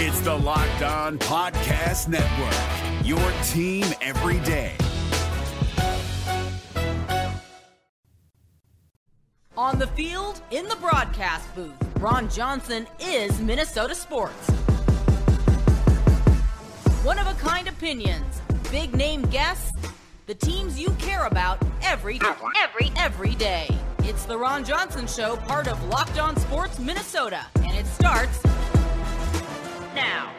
It's the Locked On Podcast Network, your team every day. On the field, in the broadcast booth, Ron Johnson is Minnesota sports. One of a kind opinions, big name guests, the teams you care about every every every day. It's the Ron Johnson Show, part of Locked On Sports Minnesota, and it starts now.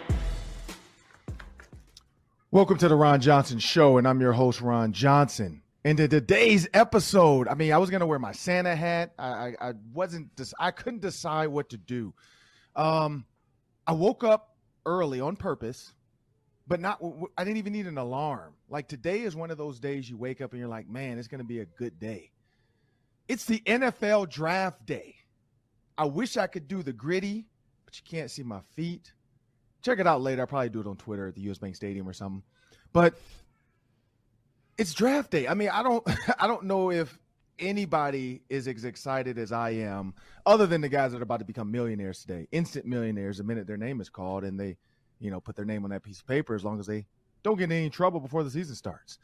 Welcome to the Ron Johnson Show, and I'm your host, Ron Johnson. And to today's episode, I mean, I was gonna wear my Santa hat. I, I, I wasn't. I couldn't decide what to do. Um, I woke up early on purpose, but not. I didn't even need an alarm. Like today is one of those days you wake up and you're like, man, it's gonna be a good day. It's the NFL draft day. I wish I could do the gritty, but you can't see my feet. Check it out later. I'll probably do it on Twitter at the US Bank Stadium or something. But it's draft day. I mean, I don't I don't know if anybody is as excited as I am, other than the guys that are about to become millionaires today. Instant millionaires the minute their name is called and they, you know, put their name on that piece of paper as long as they don't get in any trouble before the season starts.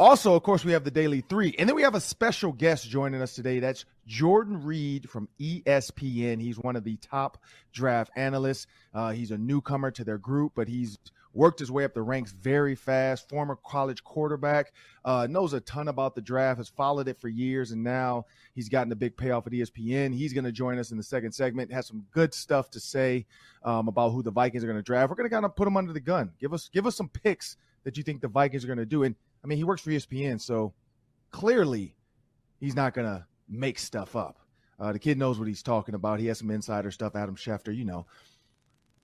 Also, of course, we have the Daily Three. And then we have a special guest joining us today. That's Jordan Reid from ESPN. He's one of the top draft analysts. Uh, he's a newcomer to their group, but he's worked his way up the ranks very fast. Former college quarterback, uh, knows a ton about the draft, has followed it for years, and now he's gotten a big payoff at ESPN. He's going to join us in the second segment. Has some good stuff to say um, about who the Vikings are going to draft. We're going to kind of put him under the gun. Give us give us some picks that you think the Vikings are going to do. And I mean, he works for ESPN, so clearly he's not going to make stuff up. Uh, the kid knows what he's talking about. He has some insider stuff. Adam Schefter, you know.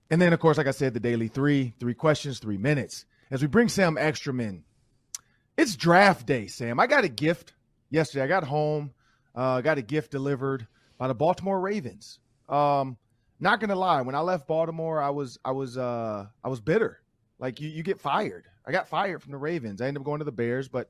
And then, of course, like I said, the daily three, three questions, three minutes. As we bring Sam Ekstrom in, it's draft day, Sam. I got a gift yesterday. I got home, uh, got a gift delivered by the Baltimore Ravens. Um, not gonna lie, when I left Baltimore, I was I was uh I was bitter. Like you, you get fired. I got fired from the Ravens. I ended up going to the Bears, but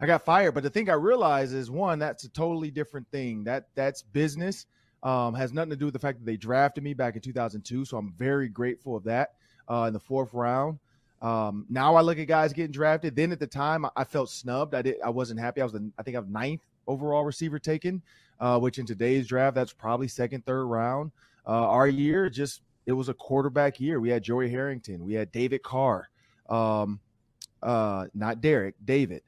I got fired. But the thing I realized is one, that's a totally different thing. That that's business. Um, has nothing to do with the fact that they drafted me back in 2002. So I'm very grateful of that uh, in the fourth round. Um, now I look at guys getting drafted. Then at the time, I felt snubbed. I did. I wasn't happy. I was, the, I think, I have ninth overall receiver taken, uh, which in today's draft, that's probably second, third round. Uh, our year just it was a quarterback year. We had Joey Harrington, we had David Carr, um, uh, not Derek, David.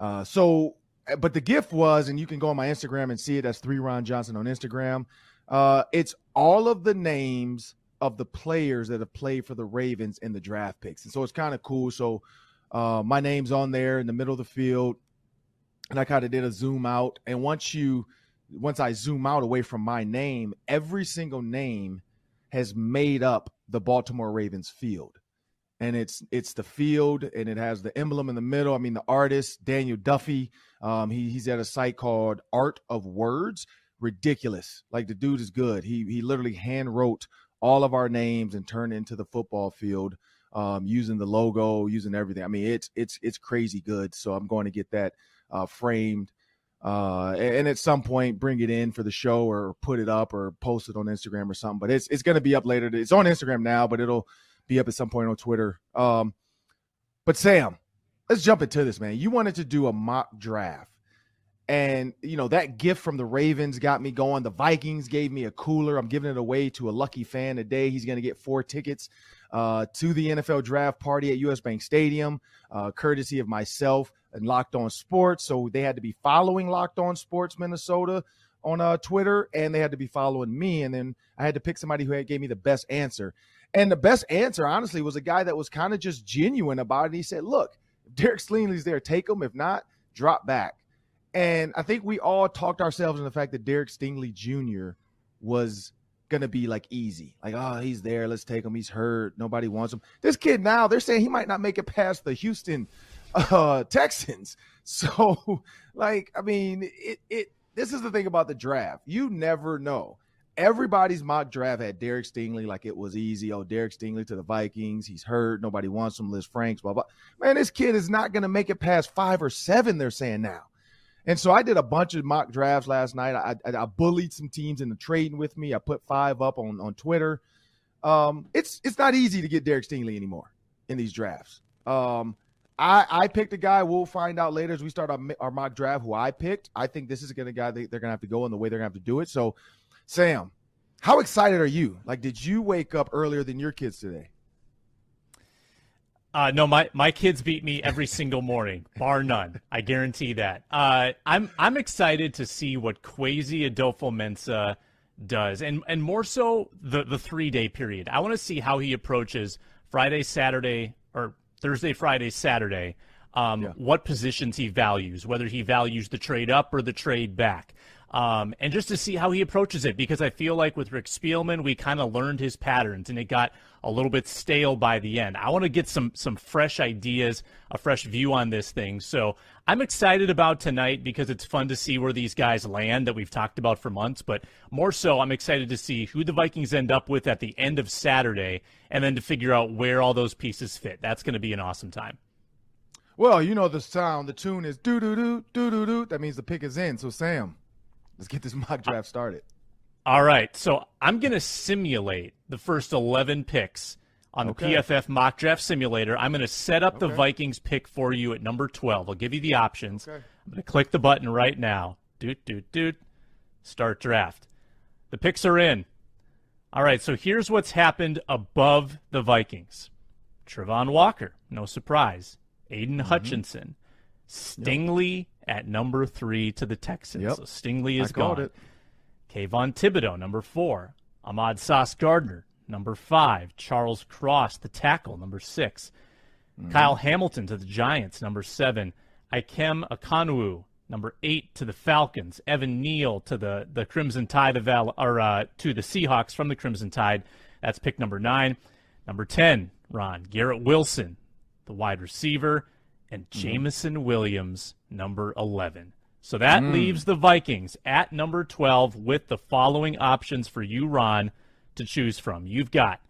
Uh, so, eh, but the gift was, and you can go on my Instagram and see it. That's three Ron Johnson on Instagram. Uh, it's all of the names of the players that have played for the Ravens in the draft picks, and so it's kind of cool. So, uh, my name's on there in the middle of the field, and I kind of did a zoom out. And once you, once I zoom out away from my name, every single name has made up the Baltimore Ravens field. And it's it's the field, and it has the emblem in the middle. I mean, the artist Daniel Duffy. Um, he, he's at a site called Art of Words. Ridiculous. Like the dude is good. He he literally hand wrote all of our names and turned into the football field um, using the logo, using everything. I mean, it's it's it's crazy good. So I'm going to get that uh, framed uh, and at some point bring it in for the show or put it up or post it on Instagram or something. But it's it's going to be up later. It's on Instagram now, but it'll be up at some point on Twitter. Um, but Sam, let's jump into this, man. You wanted to do a mock draft. And you know that gift from the Ravens got me going. The Vikings gave me a cooler. I'm giving it away to a lucky fan today. He's going to get four tickets uh, to the NFL draft party at US Bank Stadium, uh, courtesy of myself and Locked On Sports. So they had to be following Locked On Sports Minnesota on uh, Twitter, and they had to be following me. And then I had to pick somebody who had, gave me the best answer. And the best answer, honestly, was a guy that was kind of just genuine about it. He said, "Look, Derek Stingley's there, take him. If not, drop back." And I think we all talked ourselves in the fact that Derek Stingley Jr. was gonna be like easy. Like, oh, he's there. Let's take him. He's hurt. Nobody wants him. This kid now, they're saying he might not make it past the Houston uh, Texans. So, like, I mean, it it this is the thing about the draft. You never know. Everybody's mock draft had Derek Stingley like it was easy. Oh, Derek Stingley to the Vikings. He's hurt. Nobody wants him. Lisfranc's, blah, blah. Man, this kid is not going to make it past five or seven, they're saying now. And so I did a bunch of mock drafts last night. I, I, I bullied some teams into trading with me. I put five up on, on Twitter. Um, it's it's not easy to get Derek Stingley anymore in these drafts. Um, I I picked a guy. We'll find out later as we start our, our mock draft who I picked. I think this is going to guy they, they're gonna have to go in the way they're gonna have to do it. So, Sam, how excited are you? Like, did you wake up earlier than your kids today? Uh, no, my, my kids beat me every single morning, bar none. I guarantee that. Uh, I'm I'm excited to see what Kwesi Adofo-Mensah does, and and more so the the three day period. I want to see how he approaches Friday, Saturday, or Thursday, Friday, Saturday. Um, yeah. What positions he values, whether he values the trade up or the trade back um, and just to see how he approaches it because I feel like with Rick Spielman we kind of learned his patterns and it got a little bit stale by the end. I want to get some some fresh ideas, a fresh view on this thing. So I'm excited about tonight because it's fun to see where these guys land that we've talked about for months. But more so, I'm excited to see who the Vikings end up with at the end of Saturday, and then to figure out where all those pieces fit. That's going to be an awesome time. Well, you know the sound, the tune is doo doo doo doo doo doo. That means the pick is in. So Sam, Let's get this mock draft started. All right. So I'm going to simulate the first 11 picks on the okay. PFF mock draft simulator. I'm going to set up okay. the Vikings pick for you at number 12. I'll give you the options. Okay. I'm going to click the button right now. Doot, doot, doot. Start draft. The picks are in. All right. So here's what's happened above the Vikings Travon Walker, no surprise. Aiden mm-hmm. Hutchinson. Stingley at number three to the Texans. Yep. So Stingley is gone. It. Kayvon Thibodeaux, number four. Ahmad Sauce Gardner, number five. Charles Cross, the tackle, number 6 mm-hmm. Kyle Hamilton to the Giants, number seven. Ikem Ekwonu, number eight to the Falcons. Evan Neal to the, the Crimson Tide of Val- or uh, to the Seahawks from the Crimson Tide. That's pick number nine. Number ten, Ron Garrett Wilson, the wide receiver and mm-hmm. Williams, number 11. So that mm. leaves the Vikings at number 12 with the following options for you, Ron, to choose from. You've got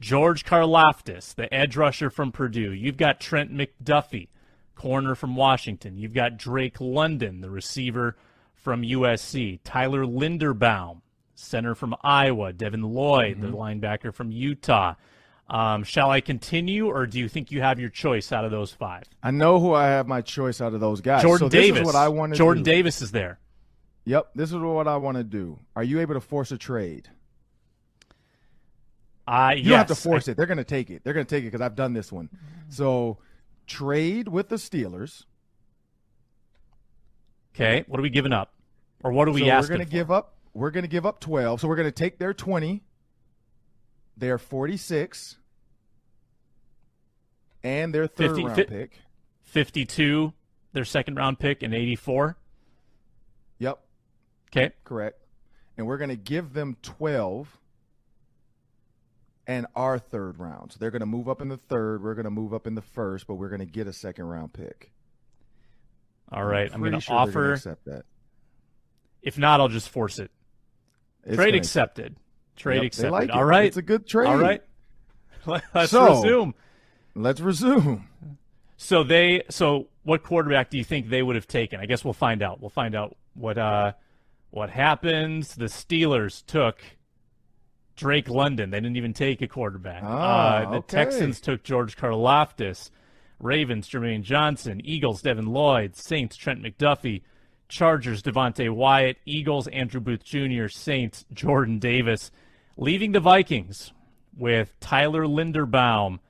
George Karlaftis, the edge rusher from Purdue. You've got Trent McDuffie, corner from Washington. You've got Drake London, the receiver from USC. Tyler Linderbaum, center from Iowa. Devin Lloyd, mm-hmm. the linebacker from Utah. Um, shall I continue, or do you think you have your choice out of those five? I know who I have my choice out of those guys. Jordan so Davis. what I want to Jordan do. Davis is there. Yep, this is what I want to do. Are you able to force a trade? Uh, you yes, don't have to force I, it. They're going to take it. They're going to take it because I've done this one. So trade with the Steelers. Okay, what are we giving up, or what are we so asking? We're going to give up. We're going to give up twelve. So we're going to take their twenty. They're forty-six and their third 50, round fi- pick. 52, their second round pick, and 84. Yep. Okay. Correct. And we're going to give them 12 and our third round. So they're going to move up in the third. We're going to move up in the first, but we're going to get a second round pick. All right. I'm, I'm going to sure offer. Accept that. If not, I'll just force it. It's trade accepted. Trade yep, accepted. Like All right. It's a good trade. All right. Let's so, resume. Let's resume. So they so what quarterback do you think they would have taken? I guess we'll find out. We'll find out what uh what happens. The Steelers took Drake London. They didn't even take a quarterback. Ah, uh, the okay. Texans took George Karlaftis. Ravens Jermaine Johnson. Eagles Devin Lloyd. Saints Trent McDuffie. Chargers Devonte Wyatt. Eagles Andrew Booth Jr. Saints Jordan Davis. Leaving the Vikings with Tyler Linderbaum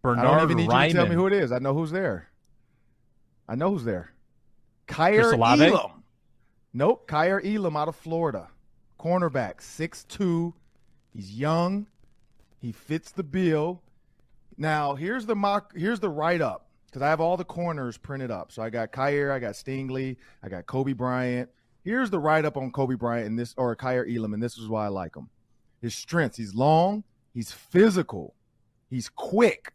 Bernard I don't even need Raimann. you to tell me who it is. I know who's there. I know who's there. Kaiir Elam. Nope, Kaiir Elam out of Florida. Cornerback, six two. He's young. He fits the bill. Now, here's the mock here's the write up because I have all the corners printed up. So I got Kaiir, I got Stingley, I got Coby Bryant. Here's the write up on Coby Bryant and this or Kaiir Elam, and this is why I like him. His strengths, he's long, he's physical, he's quick,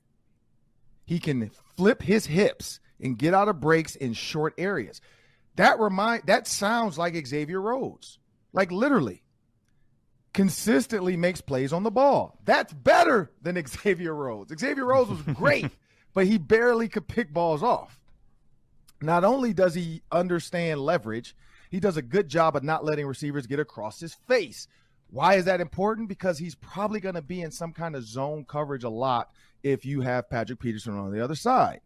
he can flip his hips and get out of breaks in short areas. That remind that sounds like Xavier Rhodes. Like literally. Consistently makes plays on the ball. That's better than Xavier Rhodes. Xavier Rhodes was great, but he barely could pick balls off. Not only does he understand leverage, he does a good job of not letting receivers get across his face. Why is that important? Because he's probably going to be in some kind of zone coverage a lot if you have Patrick Peterson on the other side.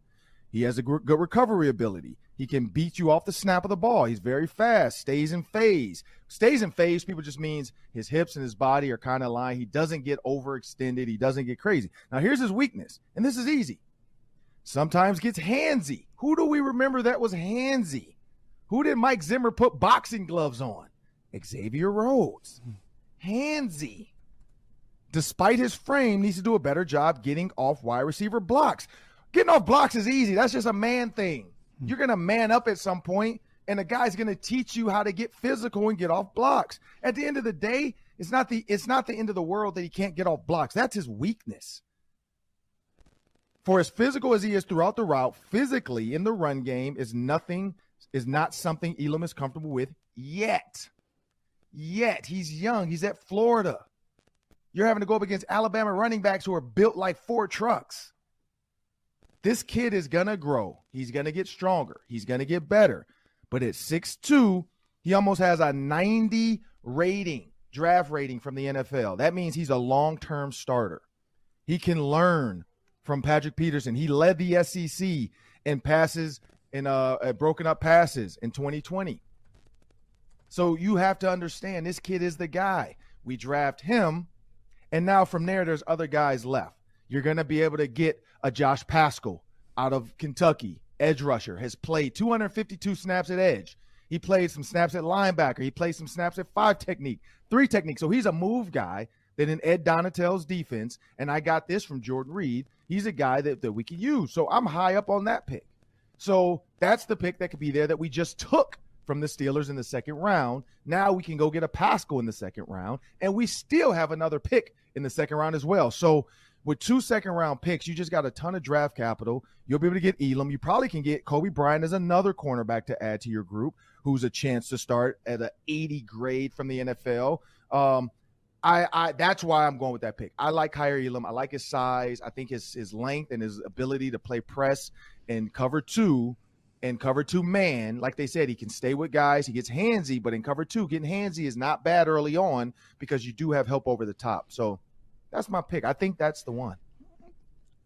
He has a good recovery ability. He can beat you off the snap of the ball. He's very fast, stays in phase. Stays in phase, people just means his hips and his body are kind of lying. He doesn't get overextended. He doesn't get crazy. Now, here's his weakness, and this is easy. Sometimes gets handsy. Who do we remember that was handsy? Who did Mike Zimmer put boxing gloves on? Xavier Rhodes. Hmm. Handsy. Despite his frame, needs to do a better job getting off wide receiver blocks. Getting off blocks is easy. That's just a man thing. Hmm. You're going to man up at some point, and a guy's going to teach you how to get physical and get off blocks. At the end of the day, it's not the it's not the end of the world that he can't get off blocks. That's his weakness. For as physical as he is throughout the route, physically in the run game is nothing is not something Elam is comfortable with yet. Yet he's young. He's at Florida. You're having to go up against Alabama running backs who are built like four trucks. This kid is going to grow. He's going to get stronger. He's going to get better. But at 6'2, he almost has a 90 rating, draft rating from the NFL. That means he's a long term starter. He can learn from Patrick Peterson. He led the SEC in passes in uh broken up passes in 2020. So you have to understand this kid is the guy. We draft him, and now from there, there's other guys left. You're going to be able to get a Josh Paschal out of Kentucky, edge rusher, has played 252 snaps at edge. He played some snaps at linebacker. He played some snaps at five technique, three technique. So he's a move guy that in Ed Donatell's defense, and I got this from Jordan Reid, he's a guy that, that we could use. So I'm high up on that pick. So that's the pick that could be there that we just took from the Steelers in the second round. Now we can go get a Paschal in the second round, and we still have another pick in the second round as well. So with two second round picks, you just got a ton of draft capital. You'll be able to get Elam. You probably can get Coby Bryant as another cornerback to add to your group, who's a chance to start at an 80 grade from the NFL. Um, I, I that's why I'm going with that pick. I like Kaiir Elam. I like his size. I think his his length and his ability to play press and cover two and cover two man. Like they said, he can stay with guys. He gets handsy, but in cover two, getting handsy is not bad early on because you do have help over the top. So that's my pick. I think that's the one.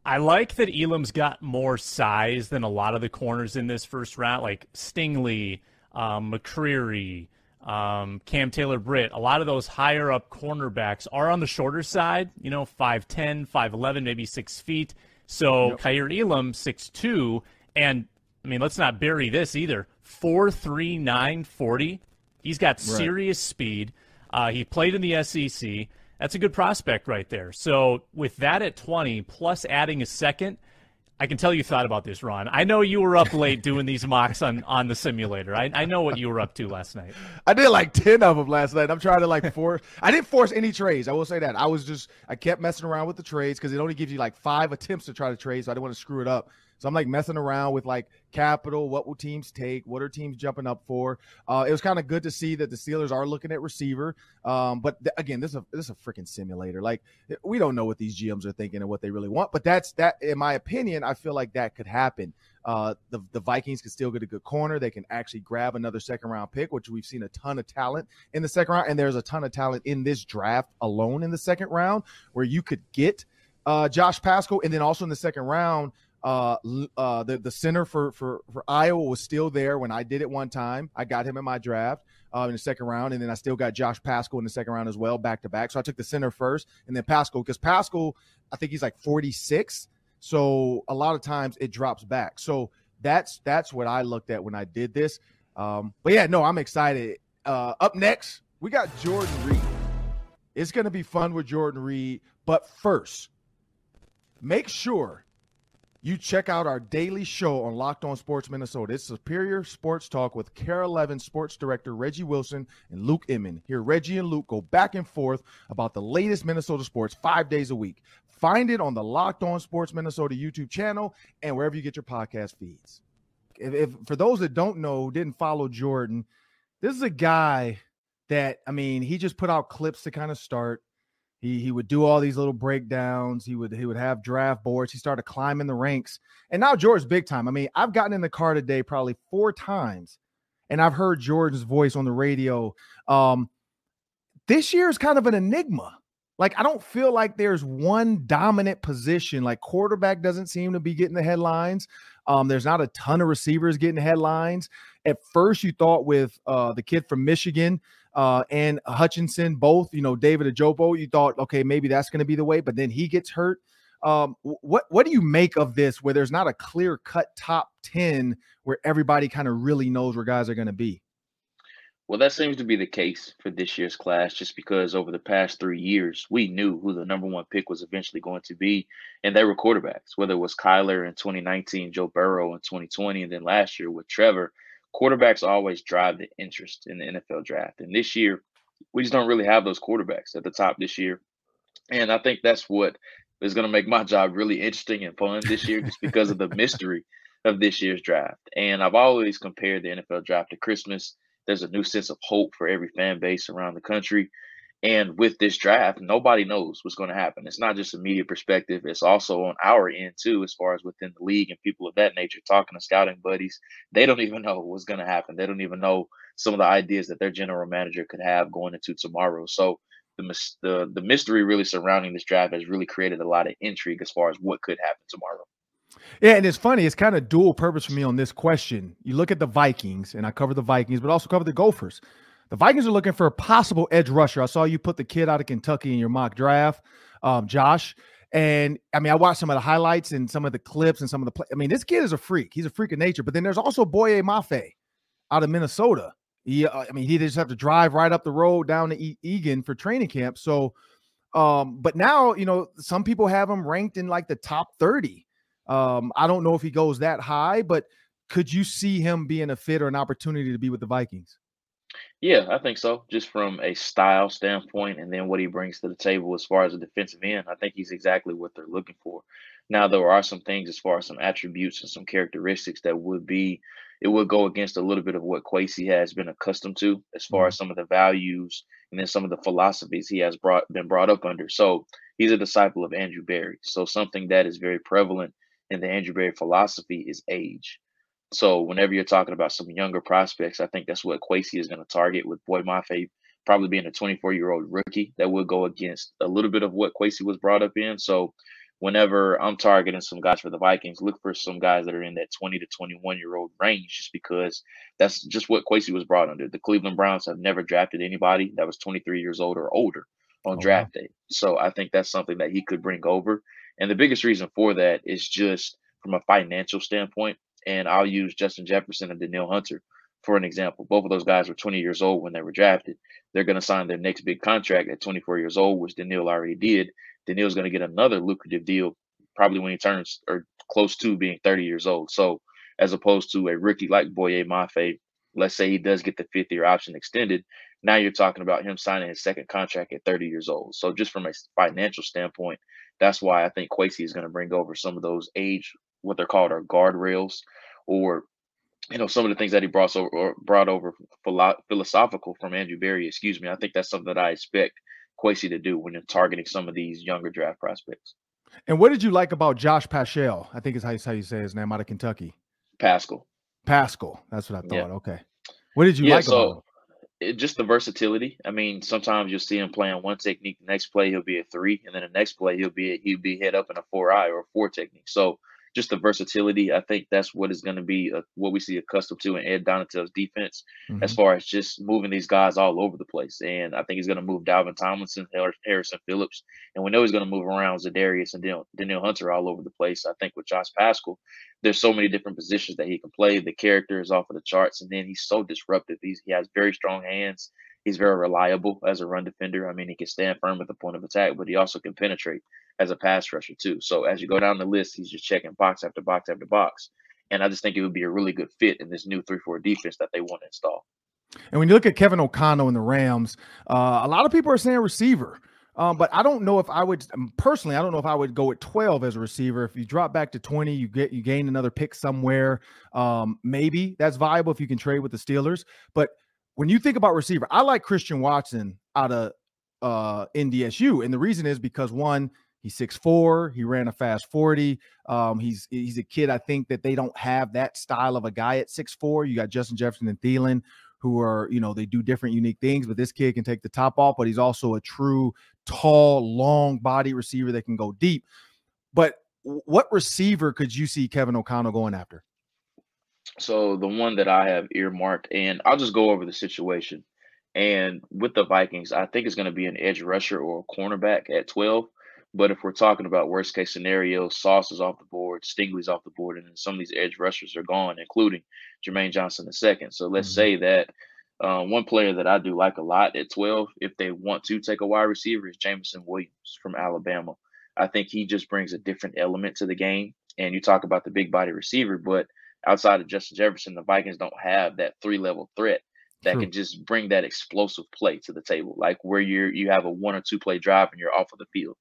I like that Elam's got more size than a lot of the corners in this first round, like Stingley, um, McCreary, um, Cam Taylor Britt. A lot of those higher up cornerbacks are on the shorter side, you know, 5'10, 5'11, maybe six feet. So yep. Kaiir Elam, 6'2. And, I mean, let's not bury this either. 4'3", 40. He's got serious right. speed. Uh, he played in the SEC. That's a good prospect right there. So with that at 20, plus adding a second, I can tell you thought about this, Ron. I know you were up late doing these mocks on, on the simulator. I, I know what you were up to last night. I did like 10 of them last night. I'm trying to like force. I didn't force any trades. I will say that. I was just, I kept messing around with the trades because it only gives you like five attempts to try to trade. So I didn't want to screw it up. So I'm like messing around with like capital. What will teams take? What are teams jumping up for? Uh, it was kind of good to see that the Steelers are looking at receiver. Um, but th- again, this is a this is a freaking simulator. Like we don't know what these GMs are thinking and what they really want. But that's that. In my opinion, I feel like that could happen. Uh, the the Vikings could still get a good corner. They can actually grab another second round pick, which we've seen a ton of talent in the second round, and there's a ton of talent in this draft alone in the second round where you could get uh, Josh Paschal, and then also in the second round, uh, uh, the the center for for for Iowa was still there when I did it one time. I got him in my draft uh, in the second round, and then I still got Josh Paschal in the second round as well, back to back. So I took the center first, and then Paschal because Paschal, I think he's like 46. So a lot of times it drops back. So that's that's what I looked at when I did this. Um, but yeah, no, I'm excited. Uh, up next, we got Jordan Reid. It's going to be fun with Jordan Reid, but first, make sure you check out our daily show on Locked On Sports Minnesota. It's Superior Sports Talk with KARE 11 Sports Director Reggie Wilson and Luke Inman. Here, Reggie and Luke go back and forth about the latest Minnesota sports five days a week. Find it on the Locked On Sports Minnesota YouTube channel and wherever you get your podcast feeds. If, if for those that don't know, didn't follow Jordan, this is a guy that I mean, he just put out clips to kind of start. He he would do all these little breakdowns. He would he would have draft boards. He started climbing the ranks. And now George's big time. I mean, I've gotten in the car today probably four times, and I've heard Jordan's voice on the radio. Um, this year is kind of an enigma. Like I don't feel like there's one dominant position. Like quarterback doesn't seem to be getting the headlines. Um, there's not a ton of receivers getting headlines. At first, you thought with uh, the kid from Michigan uh, and Hutchinson, both, you know, David Ojabo, you thought, okay, maybe that's going to be the way, but then he gets hurt. Um, what what do you make of this where there's not a clear cut top 10 where everybody kind of really knows where guys are going to be? Well, that seems to be the case for this year's class, just because over the past three years, we knew who the number one pick was eventually going to be, and they were quarterbacks. Whether it was Kyler in 2019, Joe Burrow in 2020, and then last year with Trevor, quarterbacks always drive the interest in the NFL draft. And this year, we just don't really have those quarterbacks at the top this year. And I think that's what is going to make my job really interesting and fun this year, just because of the mystery of this year's draft. And I've always compared the NFL draft to Christmas there's a new sense of hope for every fan base around the country. And with this draft, nobody knows what's going to happen. It's not just a media perspective, it's also on our end too, as far as within the league and people of that nature talking to scouting buddies. They don't even know what's going to happen. They don't even know some of the ideas that their general manager could have going into tomorrow. So the the the mystery really surrounding this draft has really created a lot of intrigue as far as what could happen tomorrow. Yeah, and it's funny. It's kind of dual purpose for me on this question. You look at the Vikings, and I cover the Vikings, but also cover the Gophers. The Vikings are looking for a possible edge rusher. I saw you put the kid out of Kentucky in your mock draft, um, Josh. And I mean, I watched some of the highlights and some of the clips and some of the play. I mean, this kid is a freak. He's a freak of nature. But then there's also Boye Mafe out of Minnesota. He, uh, I mean, he just have to drive right up the road down to e- Eagan for training camp. So, um, but now you know, some people have him ranked in like the top 30. Um, I don't know if he goes that high, but could you see him being a fit or an opportunity to be with the Vikings? Yeah, I think so. Just from a style standpoint, and then what he brings to the table as far as a defensive end, I think he's exactly what they're looking for. Now, there are some things as far as some attributes and some characteristics that would be, it would go against a little bit of what Kwesi has been accustomed to, as far as mm-hmm. some of the values and then some of the philosophies he has brought been brought up under. So he's a disciple of Andrew Berry. So something that is very prevalent in the Andrew Berry philosophy is age. So whenever you're talking about some younger prospects, I think that's what Kwesi is going to target with Boye Mafe probably being a 24 year old rookie that will go against a little bit of what Kwesi was brought up in. So whenever I'm targeting some guys for the Vikings, look for some guys that are in that 20 to 21 year old range, just because that's just what Kwesi was brought under. The Cleveland Browns have never drafted anybody that was 23 years old or older on oh, draft wow. day. So I think that's something that he could bring over. And the biggest reason for that is just from a financial standpoint. And I'll use Justin Jefferson and Danielle Hunter for an example. Both of those guys were 20 years old when they were drafted. They're going to sign their next big contract at 24 years old, which Danielle already did. Danielle's going to get another lucrative deal probably when he turns or close to being 30 years old. So as opposed to a rookie like Boye Mafe, let's say he does get the fifth year option extended. Now you're talking about him signing his second contract at 30 years old. So just from a financial standpoint, that's why I think Kwesi is going to bring over some of those age, what they're called are guardrails, or you know some of the things that he brought over or brought over philosophical from Andrew Berry. Excuse me. I think that's something that I expect Kwesi to do when targeting some of these younger draft prospects. And what did you like about Josh Paschal? I think is how you, how you say his name out of Kentucky. Paschal. Paschal. That's what I thought. Yeah. Okay. What did you yeah, like so, about him? it, just the versatility. I mean, sometimes you'll see him playing one technique. The next play he'll be a three, and then the next play he'll be a, he'll be head up in a four eye or a four technique. So just the versatility. I think that's what is going to be uh, what we see accustomed to in Ed Donatell's defense, mm-hmm. as far as just moving these guys all over the place. And I think he's going to move Dalvin Tomlinson, Harrison Phillips, and we know he's going to move around Za'Darius and Danielle Hunter all over the place. I think with Josh Paschal, there's so many different positions that he can play. The character is off of the charts, and then he's so disruptive. He's, he has very strong hands. He's very reliable as a run defender. I mean, he can stand firm at the point of attack, but he also can penetrate as a pass rusher too. So as you go down the list, he's just checking box after box after box. And I just think it would be a really good fit in this new 3 4 defense that they want to install. And when you look at Kevin O'Connell in the Rams, uh, a lot of people are saying receiver. Um, but I don't know if I would um, personally. I don't know if I would go at 12 as a receiver. If you drop back to 20, you get you gain another pick somewhere. Um, maybe that's viable if you can trade with the Steelers. But when you think about receiver, I like Christian Watson out of uh, NDSU, and the reason is because one, He's 6'4, he ran a fast 40. Um, he's he's a kid, I think that they don't have that style of a guy at 6'4. You got Justin Jefferson and Thielen who are, you know, they do different unique things, but this kid can take the top off, but he's also a true tall, long body receiver that can go deep. But what receiver could you see Kevin O'Connell going after? So the one that I have earmarked, and I'll just go over the situation. And with the Vikings, I think it's going to be an edge rusher or a cornerback at 12. But if we're talking about worst case scenario, Sauce is off the board, Stingley's off the board, and then some of these edge rushers are gone, including Jermaine Johnson the second. So let's mm-hmm. say that uh, one player that I do like a lot at 12, if they want to take a wide receiver, is Jameson Williams from Alabama. I think he just brings a different element to the game. And you talk about the big body receiver, but outside of Justin Jefferson, the Vikings don't have that three level threat that True. can just bring that explosive play to the table, like where you're you have a one or two play drive and you're off of the field.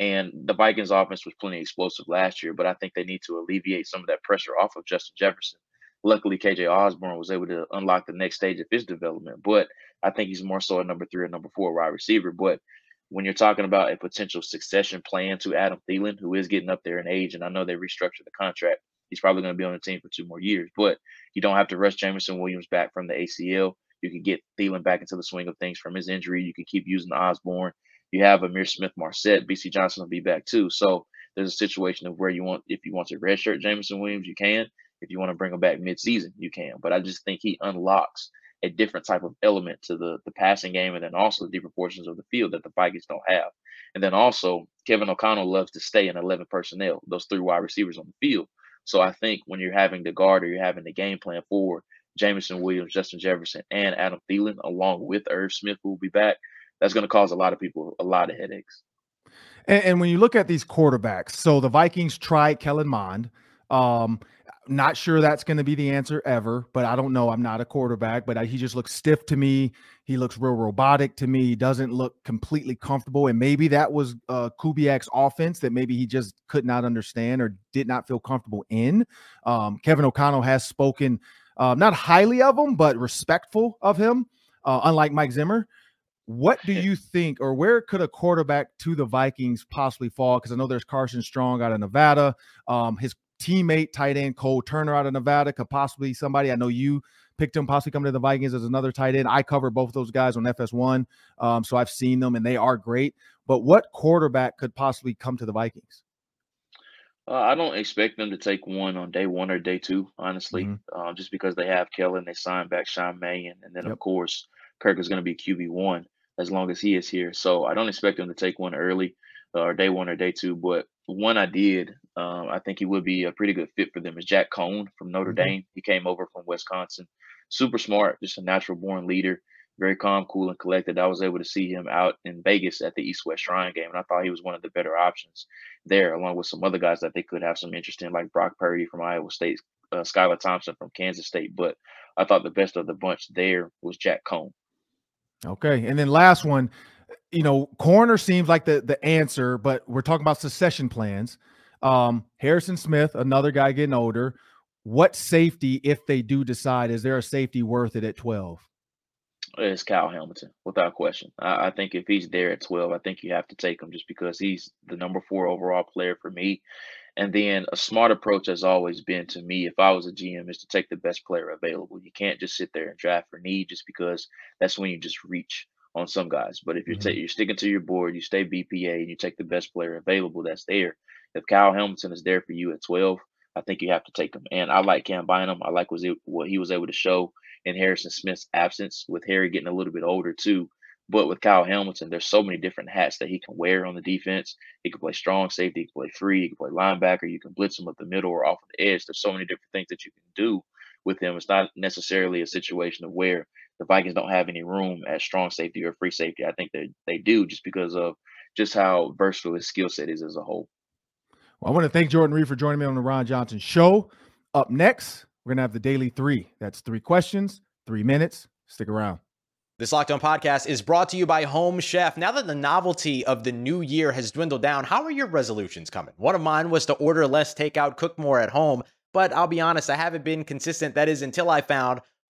And the Vikings offense was plenty explosive last year, but I think they need to alleviate some of that pressure off of Justin Jefferson. Luckily, KJ Osborn was able to unlock the next stage of his development, but I think he's more so a number three or number four wide receiver. But when you're talking about a potential succession plan to Adam Thielen, who is getting up there in age, and I know they restructured the contract, he's probably going to be on the team for two more years. But you don't have to rush Jameson Williams back from the ACL. You can get Thielen back into the swing of things from his injury. You can keep using Osborn. You have Ihmir Smith-Marsette. Bisi Johnson will be back too. So there's a situation of where you want, if you want to redshirt Jameson Williams, you can. If you want to bring him back mid-season, you can. But I just think he unlocks a different type of element to the the passing game, and then also the deeper portions of the field that the Vikings don't have. And then also Kevin O'Connell loves to stay in 11 personnel, those three wide receivers on the field. So I think when you're having the guard or you're having the game plan for Jameson Williams, Justin Jefferson, and Adam Thielen, along with Irv Smith, who will be back, that's going to cause a lot of people a lot of headaches. And, and, when you look at these quarterbacks, so the Vikings tried Kellen Mond. Um, not sure that's going to be the answer ever, but I don't know. I'm not a quarterback, but I, he just looks stiff to me. He looks real robotic to me. He doesn't look completely comfortable. And maybe that was uh, Kubiak's offense that maybe he just could not understand or did not feel comfortable in. Um, Kevin O'Connell has spoken uh, not highly of him, but respectful of him, uh, unlike Mike Zimmer. What do you think, or where could a quarterback to the Vikings possibly fall? Because I know there's Carson Strong out of Nevada. Um, his teammate, tight end Cole Turner out of Nevada could possibly somebody. I know you picked him, possibly coming to the Vikings as another tight end. I cover both those guys on FS1, um, so I've seen them and they are great. But what quarterback could possibly come to the Vikings? Uh, I don't expect them to take one on day one or day two, honestly, mm-hmm. uh, just because they have Kellen, they signed back Sean Mannion, and then yep. of course Kirk is going to be QB one as long as he is here. So I don't expect them to take one early uh, or day one or day two. But one I did, um, I think he would be a pretty good fit for them is Jack Coan from Notre mm-hmm. Dame. He came over from Wisconsin. Super smart, just a natural born leader, very calm, cool, and collected. I was able to see him out in Vegas at the East West Shrine game, and I thought he was one of the better options there, along with some other guys that they could have some interest in, like Brock Purdy from Iowa State, uh, Skylar Thompson from Kansas State. But I thought the best of the bunch there was Jack Coan. Okay. And then last one, you know, corner seems like the the answer, but we're talking about secession plans. Um, Harrison Smith, another guy getting older. What safety, if they do decide, is there a safety worth it at 12? It's Kyle Hamilton, without question. I, I, think if he's there at 12, I think you have to take him just because he's the number four overall player for me. And then a smart approach has always been to me, if I was a GM, is to take the best player available. You can't just sit there and draft for need just because that's when you just reach on some guys. But if you're mm-hmm. you're sticking to your board, you stay BPA and you take the best player available that's there. If Kyle Hamilton is there for you at 12, I think you have to take him. And I like Cam Bynum. I like was it, what he was able to show in Harrison Smith's absence, with Harry getting a little bit older too. But with Kyle Hamilton, there's so many different hats that he can wear on the defense. He can play strong safety, he can play free, he can play linebacker, you can blitz him up the middle or off of the edge. There's so many different things that you can do with him. It's not necessarily a situation of where the Vikings don't have any room at strong safety or free safety. I think they they do just because of just how versatile his skill set is as a whole. Well, I want to thank Jordan Reid for joining me on the Ron Johnson Show. Up next, we're gonna have the daily three. That's three questions, three minutes. Stick around. This Locked On podcast is brought to you by Home Chef. Now that the novelty of the new year has dwindled down, how are your resolutions coming? One of mine was to order less takeout, cook more at home, but I'll be honest, I haven't been consistent. That is until I found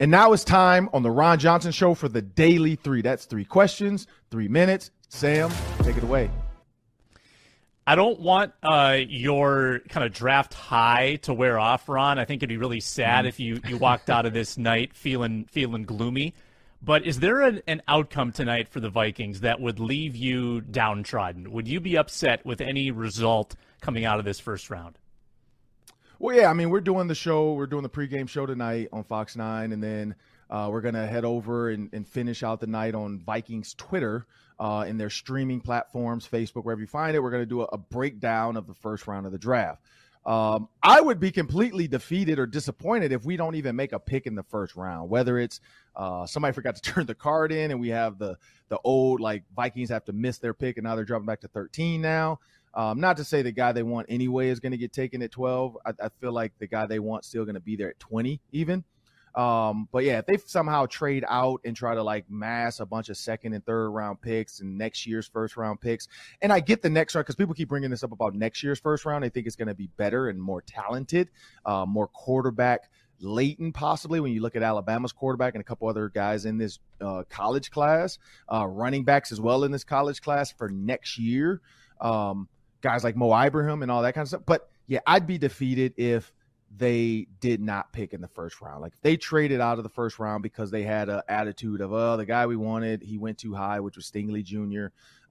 And now it's time on the Ron Johnson Show for the Daily Three. That's three questions, three minutes. Sam, take it away. I don't want uh, your kind of draft high to wear off, Ron. I think it'd be really sad mm. if you, you walked out of this night feeling feeling gloomy. But is there an, an outcome tonight for the Vikings that would leave you downtrodden? Would you be upset with any result coming out of this first round? Well, yeah, I mean, we're doing the show. We're doing the pregame show tonight on Fox 9, and then uh, we're going to head over and, and, finish out the night on Vikings Twitter uh, in their streaming platforms, Facebook, wherever you find it. We're going to do a, a, breakdown of the first round of the draft. Um, I would be completely defeated or disappointed if we don't even make a pick in the first round. Whether it's uh, somebody forgot to turn the card in and we have the the old like Vikings have to miss their pick and now they're dropping back to 13 now. Um, not to say the guy they want anyway is going to get taken at 12. I, I, feel like the guy they want still going to be there at 20 even. Um, but yeah, if they somehow trade out and try to like mass a bunch of second and third round picks and next year's first round picks, and I get the next round because people keep bringing this up about next year's first round. They think it's going to be better and more talented, uh, more quarterback latent possibly when you look at Alabama's quarterback and a couple other guys in this uh, college class, uh, running backs as well in this college class for next year. Um, guys like Mo Ibrahim and all that kind of stuff. But yeah, I'd be defeated if they did not pick in the first round. Like they traded out of the first round because they had an attitude of, oh, the guy we wanted, he went too high, which was Stingley Jr.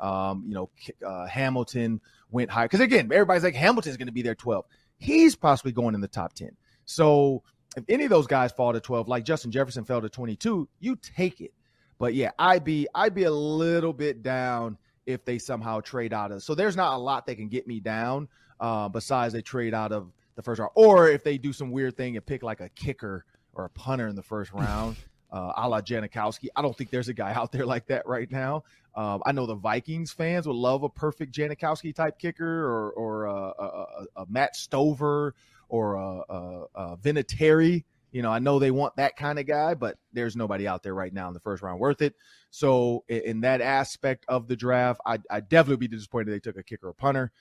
Um, you know, uh, Hamilton went high. Because again, everybody's like, Hamilton's going to be there 12. He's possibly going in the top 10. So if any of those guys fall to 12, like Justin Jefferson fell to 22, you take it. But yeah, I'd be I'd be a little bit down if they somehow trade out of. So there's not a lot they can get me down uh, besides they trade out of the first round, or if they do some weird thing and pick like a kicker or a punter in the first round, uh, a la Janikowski. I don't think there's a guy out there like that right now. Um, I know the Vikings fans would love a perfect Janikowski type kicker or or uh, a, a, a Matt Stover or a, a, a Vinatieri you know, I know they want that kind of guy, but there's nobody out there right now in the first round worth it. So in that aspect of the draft, I I definitely be disappointed they took a kicker or punter.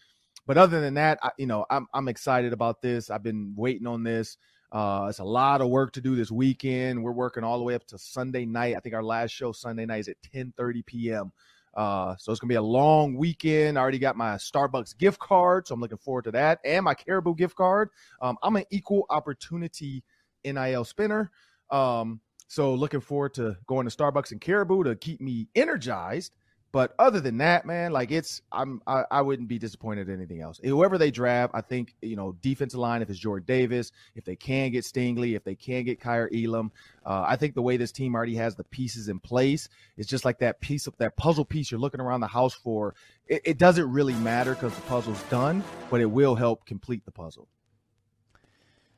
But other than that, I, you know, I'm I'm excited about this. I've been waiting on this. Uh, it's a lot of work to do this weekend. We're working all the way up to Sunday night. I think our last show Sunday night is at 10:30 p.m. Uh, so it's gonna be a long weekend. I already got my Starbucks gift card, so I'm looking forward to that, and my Caribou gift card. Um, I'm an equal opportunity NIL spinner. Um, so looking forward to going to Starbucks and Caribou to keep me energized. But other than that, man, like it's I'm I, I, wouldn't be disappointed in anything else. Whoever they draft, I think you know defensive line. If it's Jordan Davis, if they can get Stingley, if they can get Kaiir Elam, uh, I think the way this team already has the pieces in place, it's just like that piece of that puzzle piece you're looking around the house for. It, it doesn't really matter because the puzzle's done, but it will help complete the puzzle.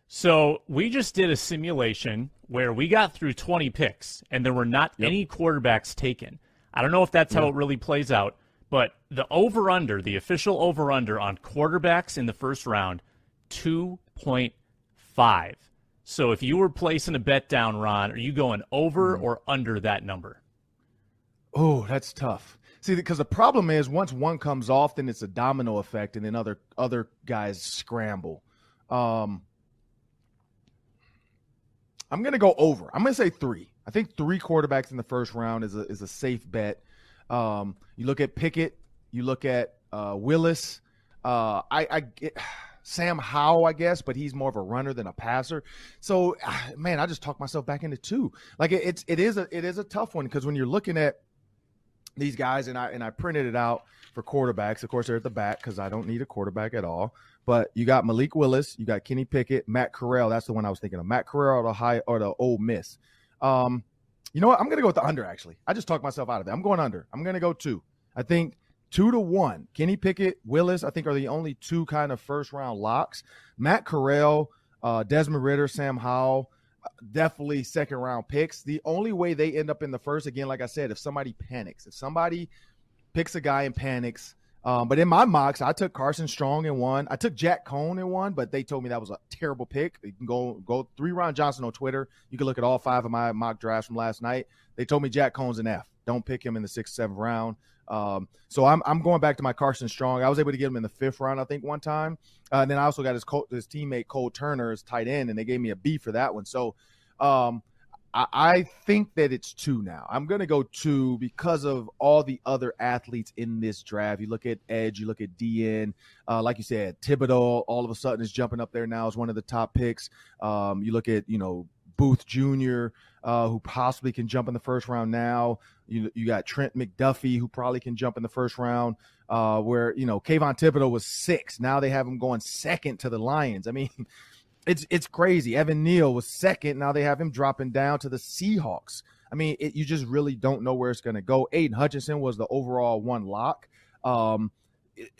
So we just did a simulation where we got through 20 picks and there were not yep. any quarterbacks taken. I don't know if that's yep. how it really plays out, but the over under, the official over under on quarterbacks in the first round, 2.5. So if you were placing a bet down, Ron, are you going over mm. or under that number? Oh, that's tough. See, because the problem is once one comes off, then it's a domino effect, and then other other guys scramble. Um, I'm going to go over. I'm going to say three. I think three quarterbacks in the first round is a is a safe bet. Um, you look at Pickett, you look at uh, Willis. Uh, I, I get Sam Howell, I guess, but he's more of a runner than a passer. So, man, I just talked myself back into two. Like it, it's it is a it is a tough one because when you're looking at these guys, and I and I printed it out for quarterbacks. Of course, they're at the back because I don't need a quarterback at all. But you got Malik Willis, you got Kenny Pickett, Matt Corral. That's the one I was thinking of. Matt Corral or the high or the Ole Miss. Um, you know what? I'm gonna go with the under. Actually, I just talked myself out of it. I'm going under. I'm gonna go two. I think two to one. Kenny Pickett, Willis, I think are the only two kind of first round locks. Matt Corral, uh, Desmond Ridder, Sam Howell, uh, definitely second round picks. The only way they end up in the first, again, like I said, if somebody panics, if somebody picks a guy and panics. Um, but in my mocks, I took Carson Strong in one. I took Jack Coan in one, but they told me that was a terrible pick. You can go go three Ron Johnson on Twitter. You can look at all five of my mock drafts from last night. They told me Jack Coan's an F. Don't pick him in the sixth, seventh round. Um, so I'm I'm going back to my Carson Strong. I was able to get him in the fifth round, I think, one time. Uh, and then I also got his his teammate Cole Turner as tight end, and they gave me a B for that one. So um, I, I think that it's two now. I'm going to go two because of all the other athletes in this draft. You look at Edge, you look at DN, uh, like you said, Thibodeaux. All of a sudden is jumping up there now as one of the top picks. Um, you look at you know Booth Jr., uh, who possibly can jump in the first round now. You you got Trent McDuffie, who probably can jump in the first round. Uh, where you know Kayvon Thibodeaux was six, now they have him going second to the Lions. I mean, it's it's crazy. Evan Neal was second, now they have him dropping down to the Seahawks. I mean, it, you just really don't know where it's going to go. Aidan Hutchinson was the overall one lock. Um,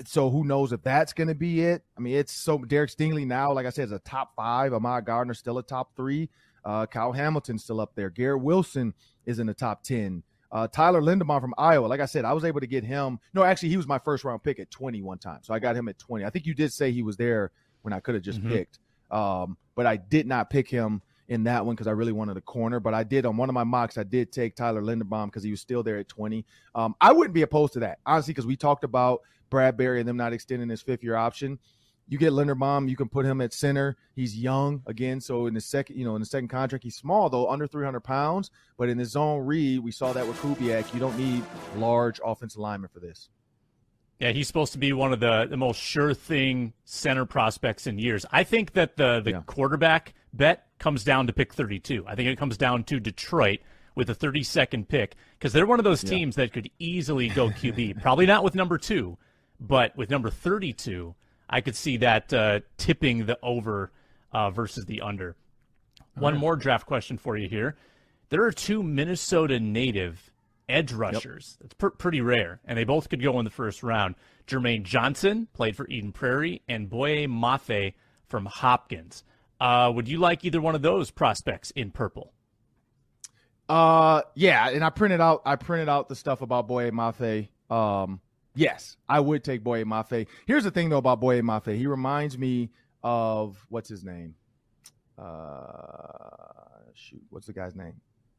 so who knows if that's going to be it? I mean, it's so Derek Stingley now, like I said, is a top five. Ahmad Gardner still a top three. Uh, Kyle Hamilton still up there. Garrett Wilson is in the top 10. Uh, Tyler Linderbaum from Iowa. Like I said, I was able to get him. No, actually, he was my first round pick at 20 one time. So I got him at 20. I think you did say he was there when I could have just mm-hmm. picked. Um, but I did not pick him in that one because I really wanted a corner. But I did on one of my mocks, I did take Tyler Linderbaum because he was still there at 20. Um, I wouldn't be opposed to that, honestly, because we talked about Bradbury and them not extending his fifth year option you get Linderbaum, you can put him at center. He's young again, so in the second, you know, in the second contract, he's small though, under 300 pounds. But in his zone read, we saw that with Kubiak. You don't need large offensive linemen for this. Yeah, he's supposed to be one of the, the most sure thing center prospects in years. I think that the the yeah. quarterback bet comes down to pick 32. I think it comes down to Detroit with a 32nd pick because they're one of those teams yeah. that could easily go QB. Probably not with number two, but with number 32 I could see that uh, tipping the over uh, versus the under. One right. more draft question for you here. There are two Minnesota native edge rushers. Yep. It's pr- pretty rare, and they both could go in the first round. Jermaine Johnson played for Eden Prairie, and Boye Mafe from Hopkins. Uh, would you like either one of those prospects in purple? Uh, yeah, and I printed out I printed out the stuff about Boye Mafe. Um, Yes, I would take Boye Mafe. Here's the thing though about Boye Mafe. He reminds me of what's his name? Uh, shoot, what's the guy's name?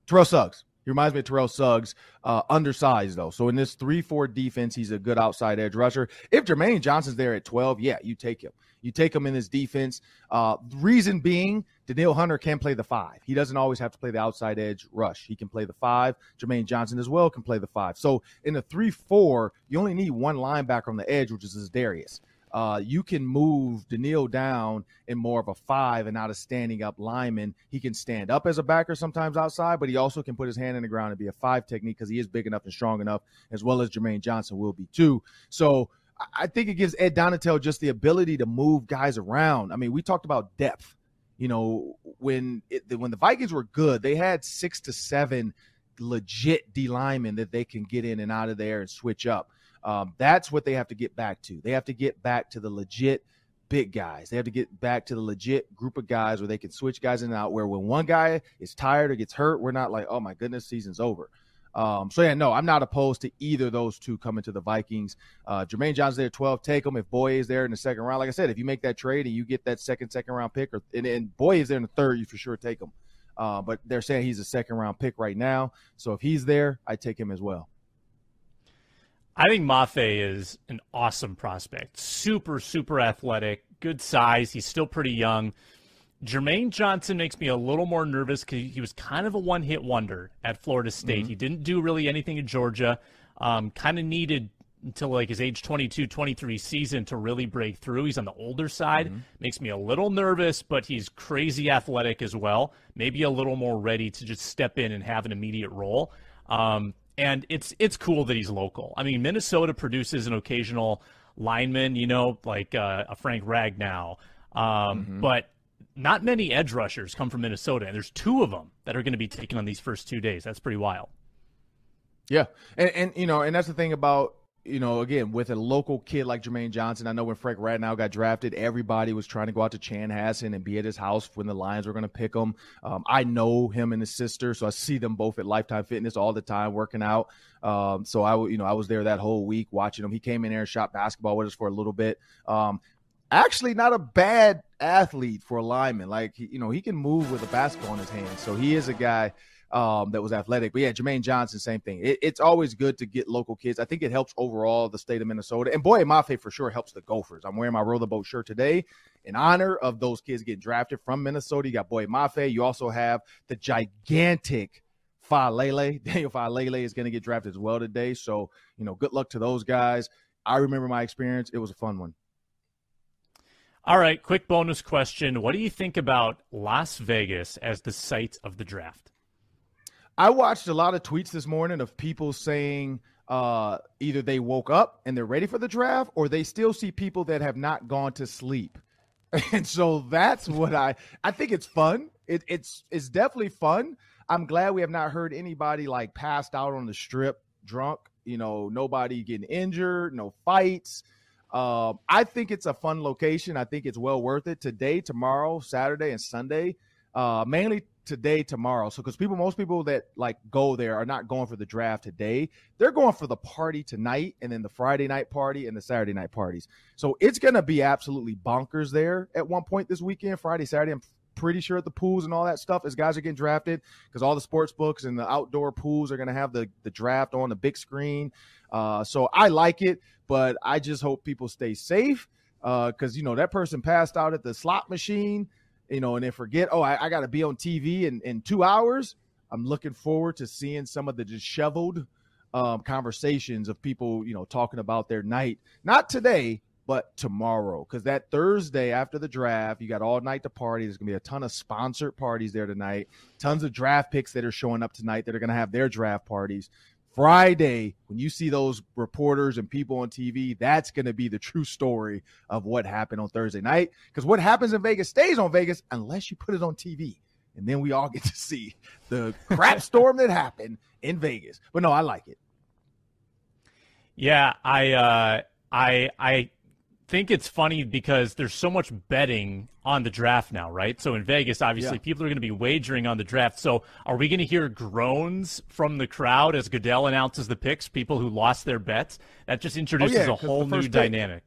Terrell Suggs. He reminds me of Terrell Suggs, uh, undersized though. So in this three-four defense, he's a good outside edge rusher. If Jermaine Johnson's there at 12, yeah, you take him. You take him in this defense. Uh, reason being, Danielle Hunter can play the five. He doesn't always have to play the outside edge rush. He can play the five. Jermaine Johnson as well can play the five. So in a three-four, you only need one linebacker on the edge, which is Darius uh, you can move Danielle down in more of a five and not a standing up lineman. He can stand up as a backer sometimes outside, but he also can put his hand in the ground and be a five technique because he is big enough and strong enough, as well as Jermaine Johnson will be too. So I think it gives Ed Donatell just the ability to move guys around. I mean, we talked about depth. You know, when it, when the Vikings were good, they had six to seven legit D linemen that they can get in and out of there and switch up. Um, that's what they have to get back to. They have to get back to the legit big guys. They have to get back to the legit group of guys where they can switch guys in and out. Where when one guy is tired or gets hurt, we're not like, oh my goodness, season's over. Um, so yeah, no, I'm not opposed to either those two coming to the Vikings. Uh, Jermaine Johnson's there 12, take them. If Boye is there in the second round, like I said, if you make that trade and you get that second second round pick, or and, and Boye is there in the third, you for sure take him. Uh, but they're saying he's a second round pick right now, so if he's there, I take him as well. I think Mafe is an awesome prospect. Super, super athletic, good size. He's still pretty young. Jermaine Johnson makes me a little more nervous because he was kind of a one hit wonder at Florida State. Mm-hmm. He didn't do really anything in Georgia. Um, kind of needed until like his age 22, 23 season to really break through. He's on the older side. Mm-hmm. Makes me a little nervous, but he's crazy athletic as well. Maybe a little more ready to just step in and have an immediate role. Um, and it's it's cool that he's local. I mean, Minnesota produces an occasional lineman, you know, like uh, a Frank Ragnow, um, mm-hmm. but not many edge rushers come from Minnesota, and there's two of them that are going to be taken on these first two days. That's pretty wild. Yeah, and and you know, and that's the thing about you know, again, with a local kid like Jermaine Johnson, I know when Frank Ragnow got drafted, everybody was trying to go out to Chanhassen and be at his house when the Lions were going to pick him. Um, I know him and his sister, so I see them both at Lifetime Fitness all the time working out. Um, so I, you know, I was there that whole week watching him. He came in there and shot basketball with us for a little bit. Um, actually, not a bad athlete for a lineman. Like, you know, he can move with a basketball in his hand. So he is a guy – um, that was athletic. But yeah, Jermaine Johnson, same thing. It, it's always good to get local kids. I think it helps overall the state of Minnesota. And Boye Mafe for sure helps the Gophers. I'm wearing my Roll the Boat shirt today in honor of those kids getting drafted from Minnesota. You got Boye Mafe. You also have the gigantic Faalele. Daniel Faalele is going to get drafted as well today. So, you know, good luck to those guys. I remember my experience. It was a fun one. All right, quick bonus question. What do you think about Las Vegas as the site of the draft? I watched a lot of tweets this morning of people saying uh, either they woke up and they're ready for the draft, or they still see people that have not gone to sleep. And so that's what I I think it's fun. It, it's it's definitely fun. I'm glad we have not heard anybody like passed out on the strip drunk. You know, nobody getting injured, no fights. Um, I think it's a fun location. I think it's well worth it. Today, tomorrow, Saturday, and Sunday. Uh, mainly today, tomorrow. So, because people, most people that like go there are not going for the draft today. They're going for the party tonight, and then the Friday night party and the Saturday night parties. So it's going to be absolutely bonkers there at one point this weekend, Friday, Saturday. I'm pretty sure at the pools and all that stuff as guys are getting drafted because all the sports books and the outdoor pools are going to have the the draft on the big screen. Uh, so I like it, but I just hope people stay safe because uh, you know that person passed out at the slot machine you know, and then forget, oh, I, I got to be on TV in, in two hours. I'm looking forward to seeing some of the disheveled um, conversations of people, you know, talking about their night. Not today, but tomorrow. Because that Thursday after the draft, you got all night to party. There's going to be a ton of sponsored parties there tonight. Tons of draft picks that are showing up tonight that are going to have their draft parties. Friday, when you see those reporters and people on TV, that's going to be the true story of what happened on Thursday night. Because what happens in Vegas stays on Vegas unless you put it on TV. And then we all get to see the crap storm that happened in Vegas. But no, I like it. Yeah, I uh, I I think it's funny because there's so much betting on the draft now, right? So in Vegas, obviously, yeah. people are going to be wagering on the draft. So are we going to hear groans from the crowd as Goodell announces the picks? People who lost their bets. That just introduces oh, yeah, a whole new pick, dynamic.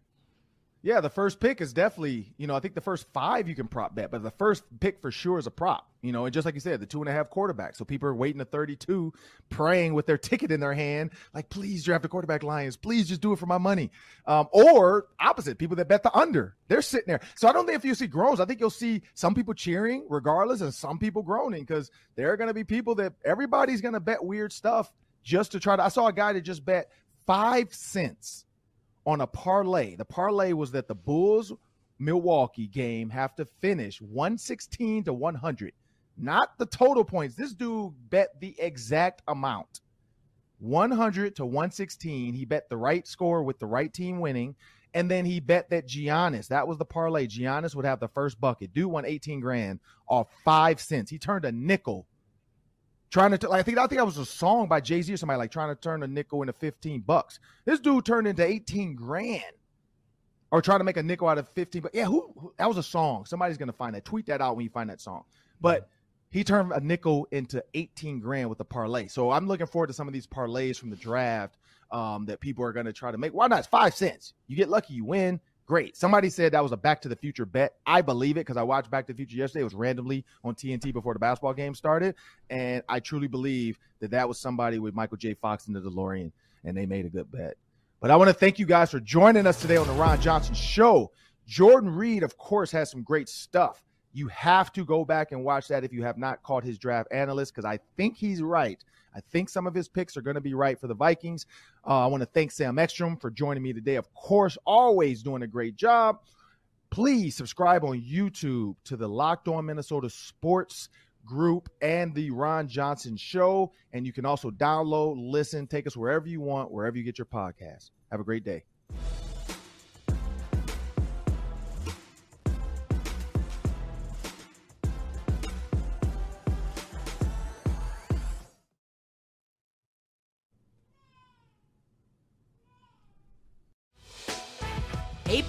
Yeah, the first pick is definitely, you know, I think the first five you can prop bet, but the first pick for sure is a prop, you know, and just like you said, the two and a half quarterback. So people are waiting to 32, praying with their ticket in their hand, like, please draft a quarterback, Lions. Please just do it for my money. Um, or opposite, people that bet the under. They're sitting there. So I don't think if you see groans, I think you'll see some people cheering regardless and some people groaning because there are going to be people that everybody's going to bet weird stuff just to try to. I saw a guy that just bet five cents on a parlay. The parlay was that the Bulls Milwaukee game have to finish 116 to 100. Not the total points. This dude bet the exact amount. 100 to 116. He bet the right score with the right team winning. And then he bet that Giannis, that was the parlay. Giannis would have the first bucket. Dude won 18 grand off five cents. He turned a nickel trying to like, I think I think that was a song by Jay Z or somebody like trying to turn a nickel into fifteen bucks. This dude turned into eighteen grand, or trying to make a nickel out of fifteen. But yeah, who, who, that was a song. Somebody's gonna find that. Tweet that out when you find that song. But he turned a nickel into eighteen grand with a parlay. So I'm looking forward to some of these parlays from the draft um, that people are gonna try to make. Why not? It's five cents. You get lucky, you win great. Somebody said that was a Back to the Future bet. I believe it because I watched Back to the Future yesterday. It was randomly on TNT before the basketball game started, and I truly believe that that was somebody with Michael J. Fox in the DeLorean, and they made a good bet. But I want to thank you guys for joining us today on the Ron Johnson Show. Jordan Reid, of course, has some great stuff. You have to go back and watch that if you have not caught his draft analyst because I think he's right I think some of his picks are going to be right for the Vikings. Uh, I want to thank Sam Ekstrom for joining me today. Of course, always doing a great job. Please subscribe on YouTube to the Locked On Minnesota Sports group and the Ron Johnson Show. And you can also download, listen, take us wherever you want, wherever you get your podcast. Have a great day.